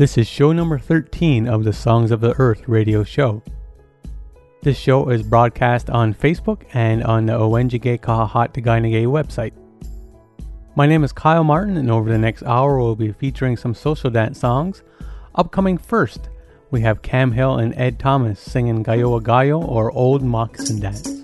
This is show number 13 of the Songs of the Earth radio show. This show is broadcast on Facebook and on the Owenjige Kahahat website. My name is Kyle Martin, and over the next hour, we'll be featuring some social dance songs. Upcoming first, we have Cam Hill and Ed Thomas singing Gayo Gayo or Old Moccasin Dance.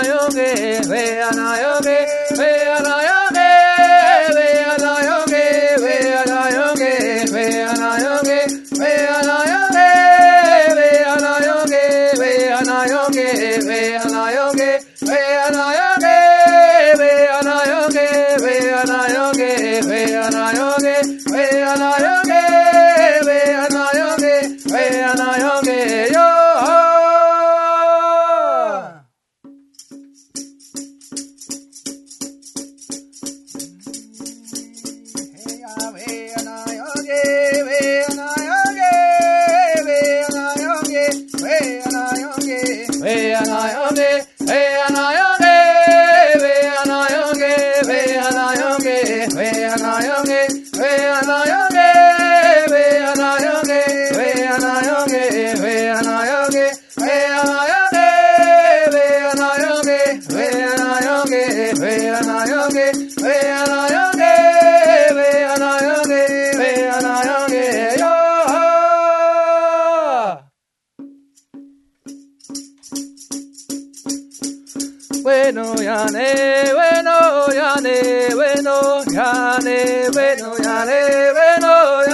Bueno, ya ne, bueno, ya ne, bueno, ya yane bueno yane bueno yane bueno yane bueno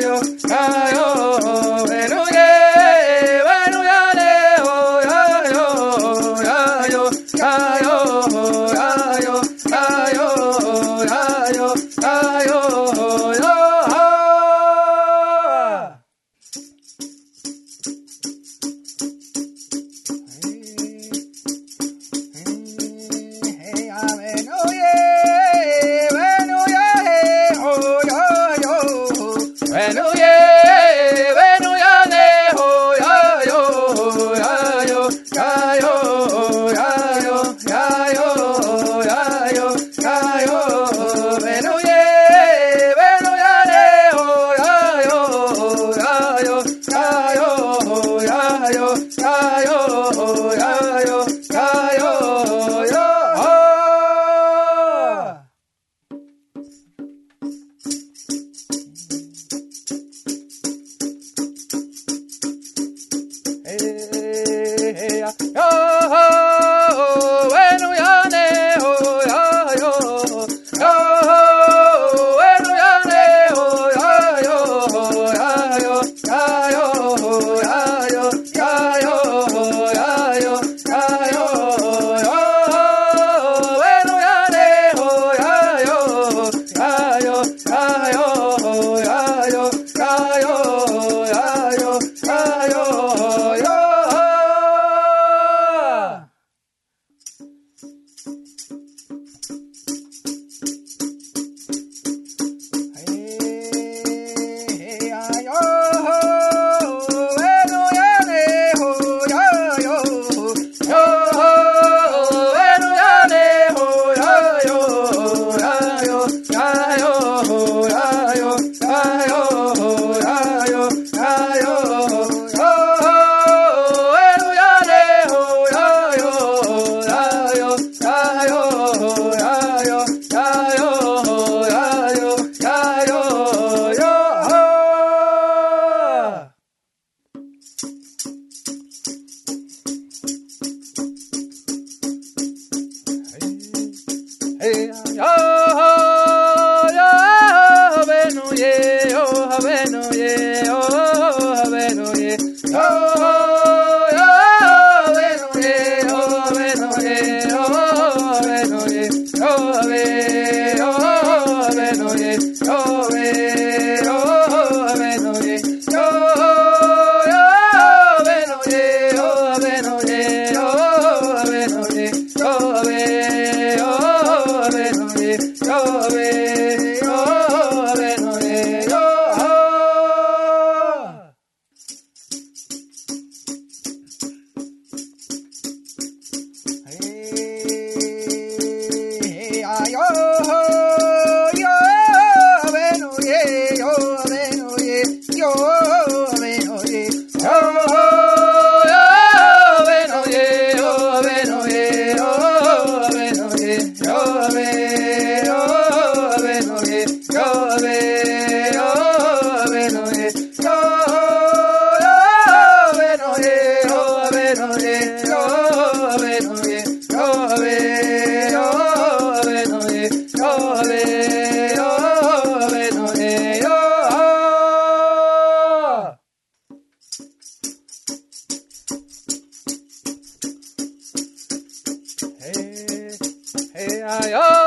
Yo ay, ay.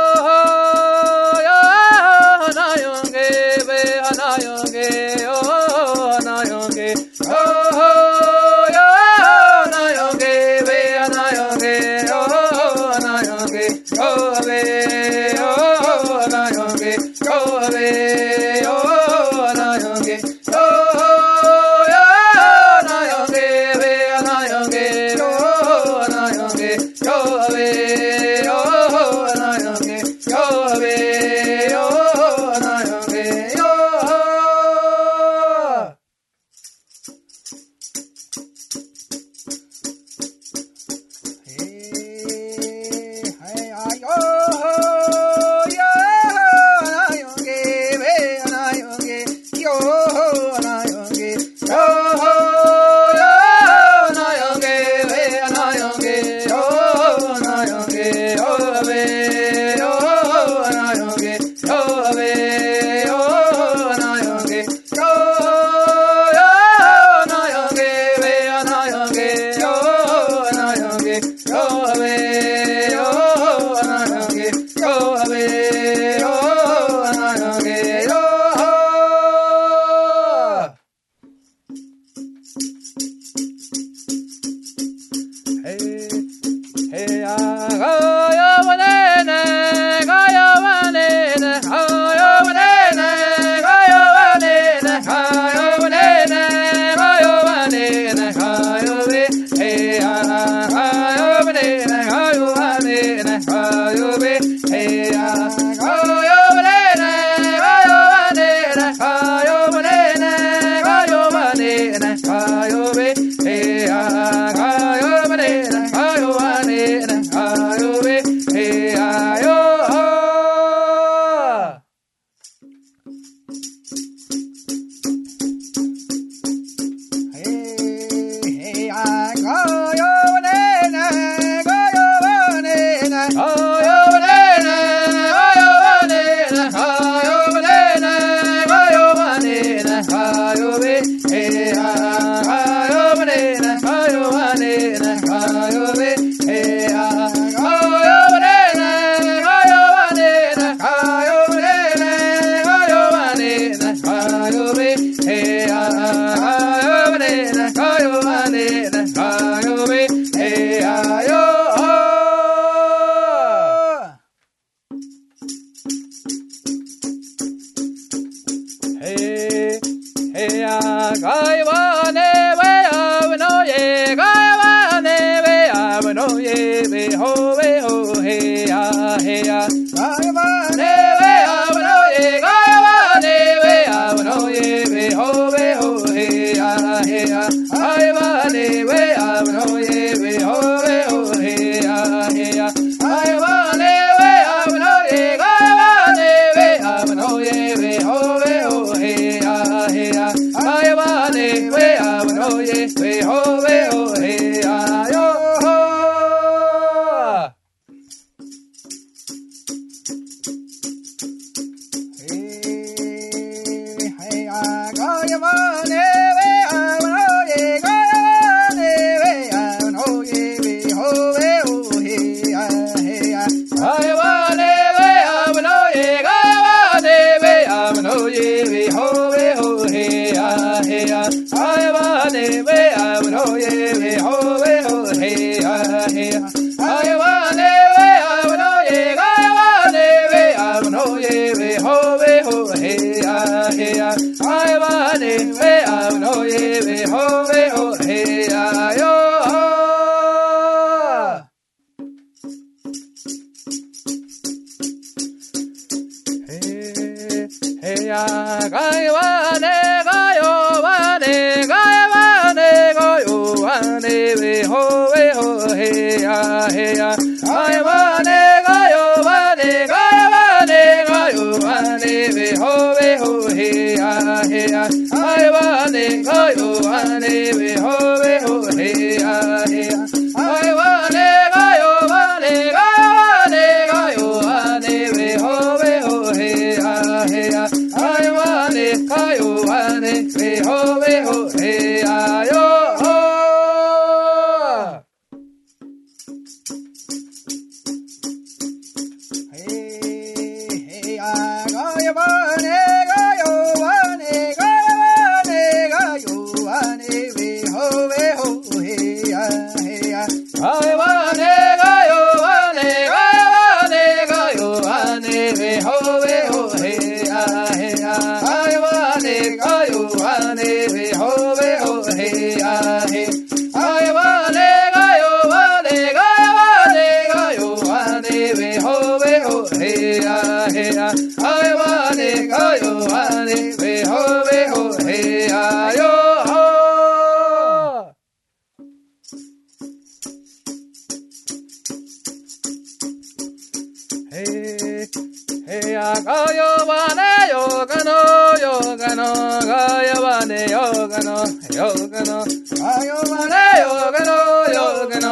ya ga yo ba ne yo ga no yo ga no ga yo ba ne yo no yo no ga yo ba no yo no ga no yo no ga no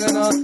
ga no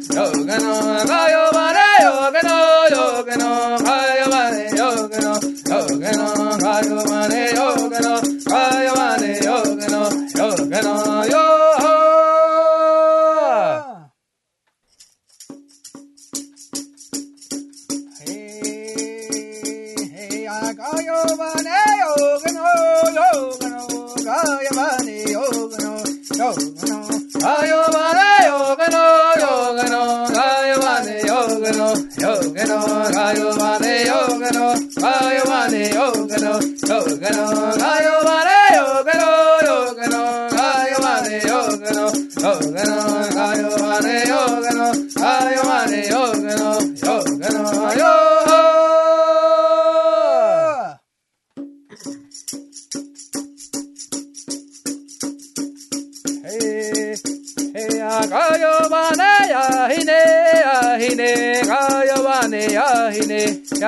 ahine ahine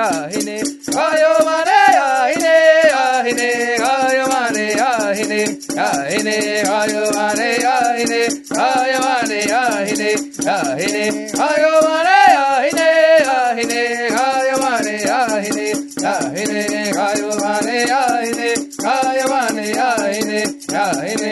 ahine gayo mane ahine ahine gayo mane ahine ahine gayo mane ahine gayo mane ahine ahine gayo mane ahine ahine gayo mane ahine ahine gayo mane ahine gayo mane ahine ahine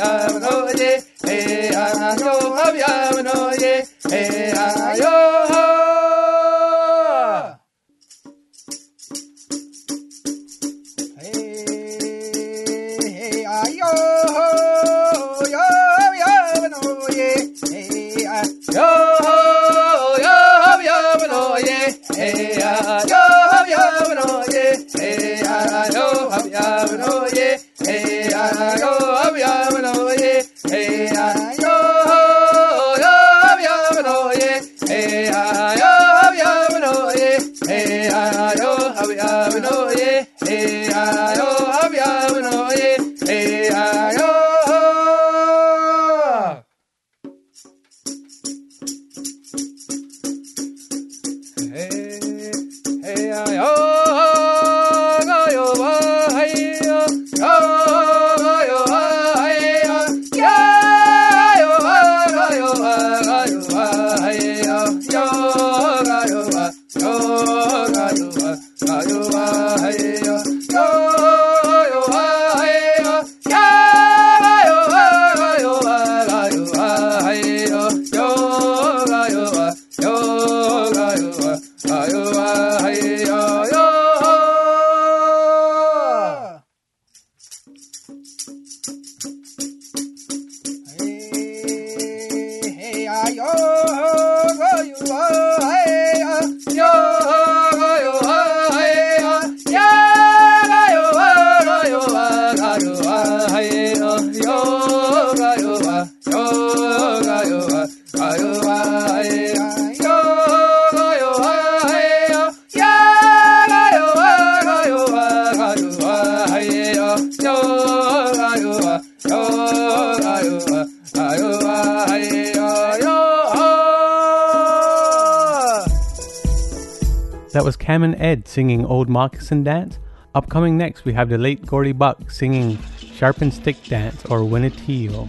I'm an eh, Abiamnoye, Hey eh, an Abiamnoye, That was Cam and Ed singing Old Moccasin Dance. Upcoming next, we have the late Gordy Buck singing Sharpen Stick Dance or Winnetillo.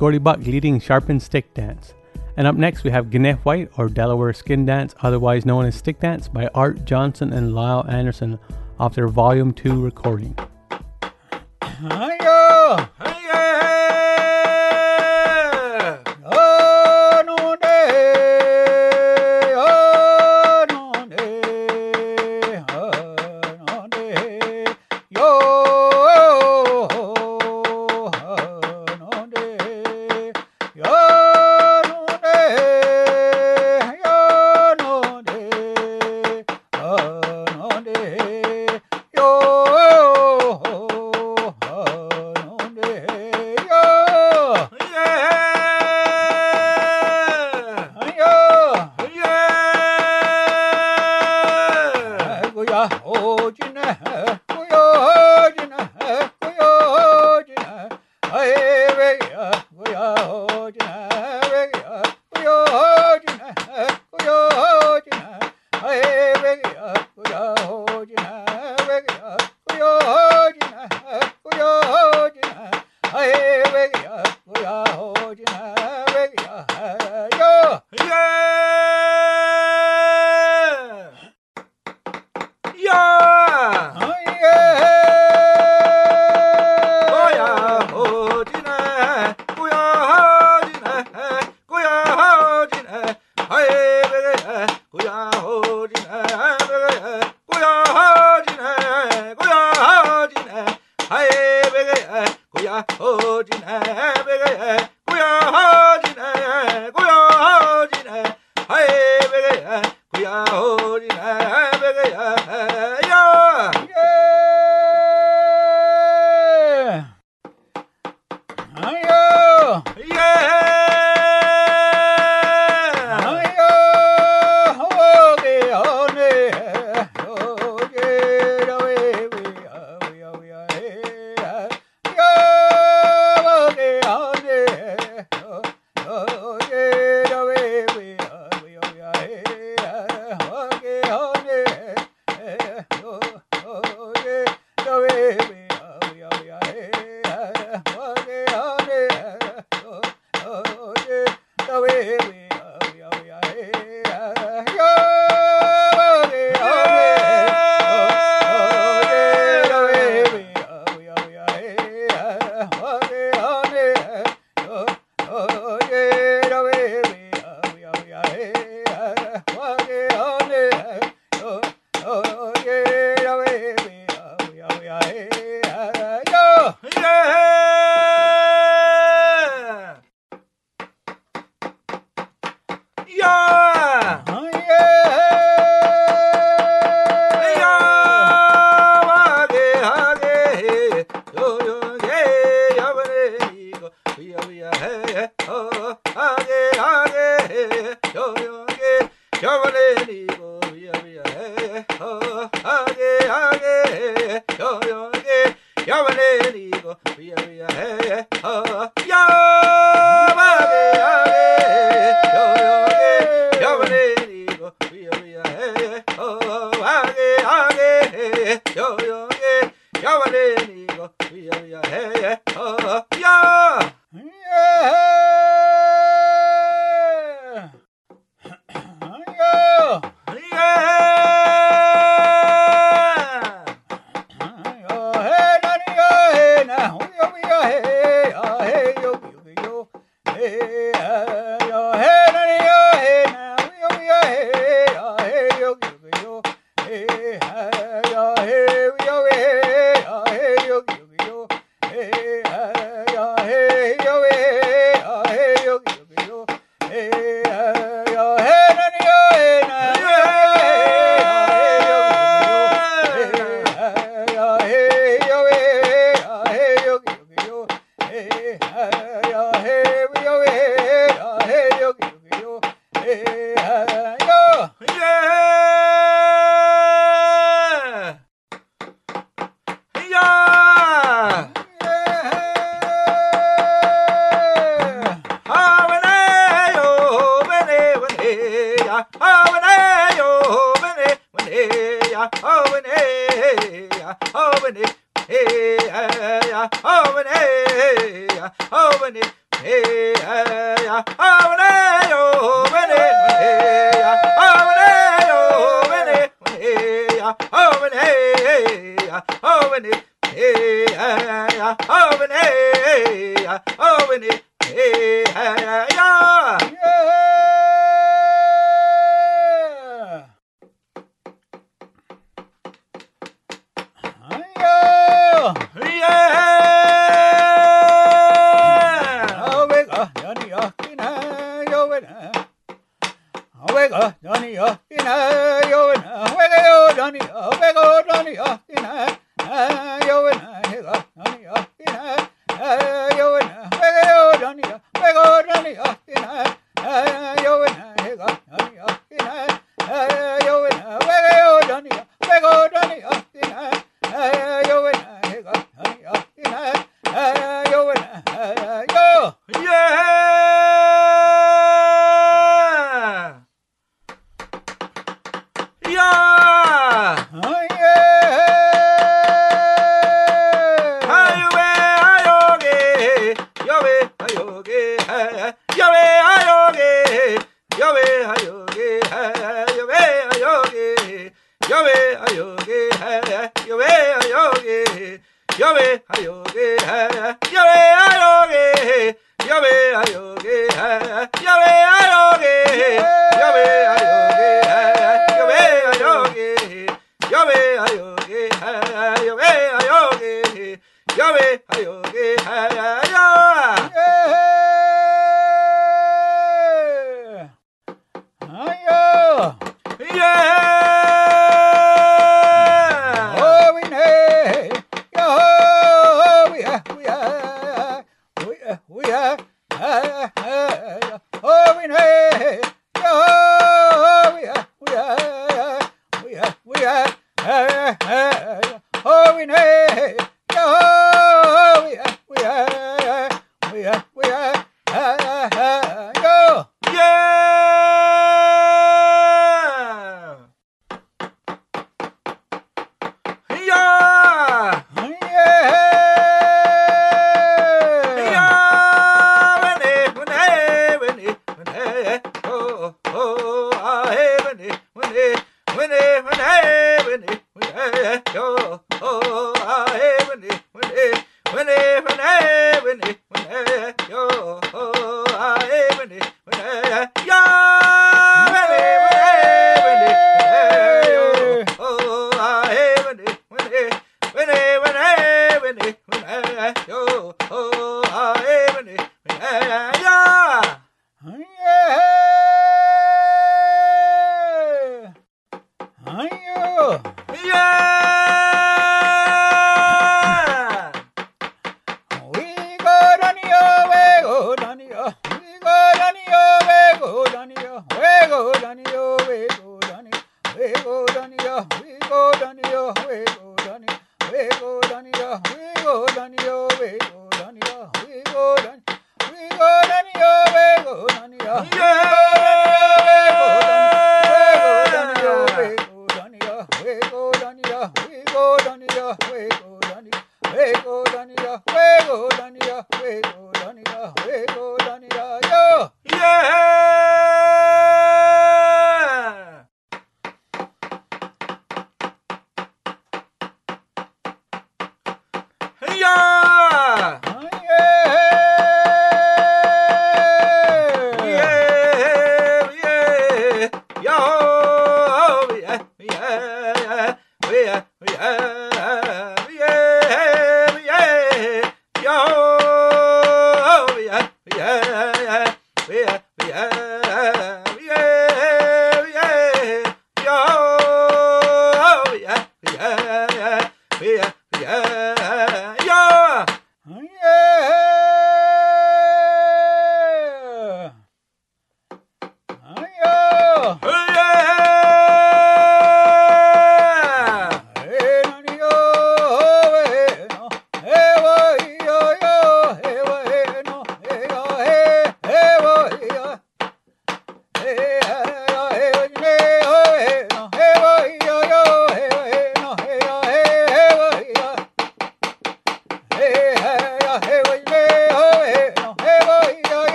That Gordy Buck leading Sharpened Stick Dance. And up next we have Gniff White or Delaware Skin Dance, otherwise known as Stick Dance, by Art Johnson and Lyle Anderson off their Volume 2 recording. Hiya!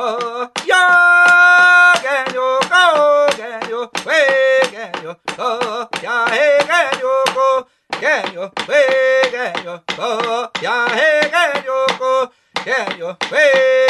ho, ya, can you go, can you, way, can hey, can go, can you, way, can you, ho, hey, can go, can you, way,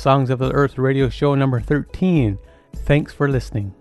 Songs of the Earth radio show number 13. Thanks for listening.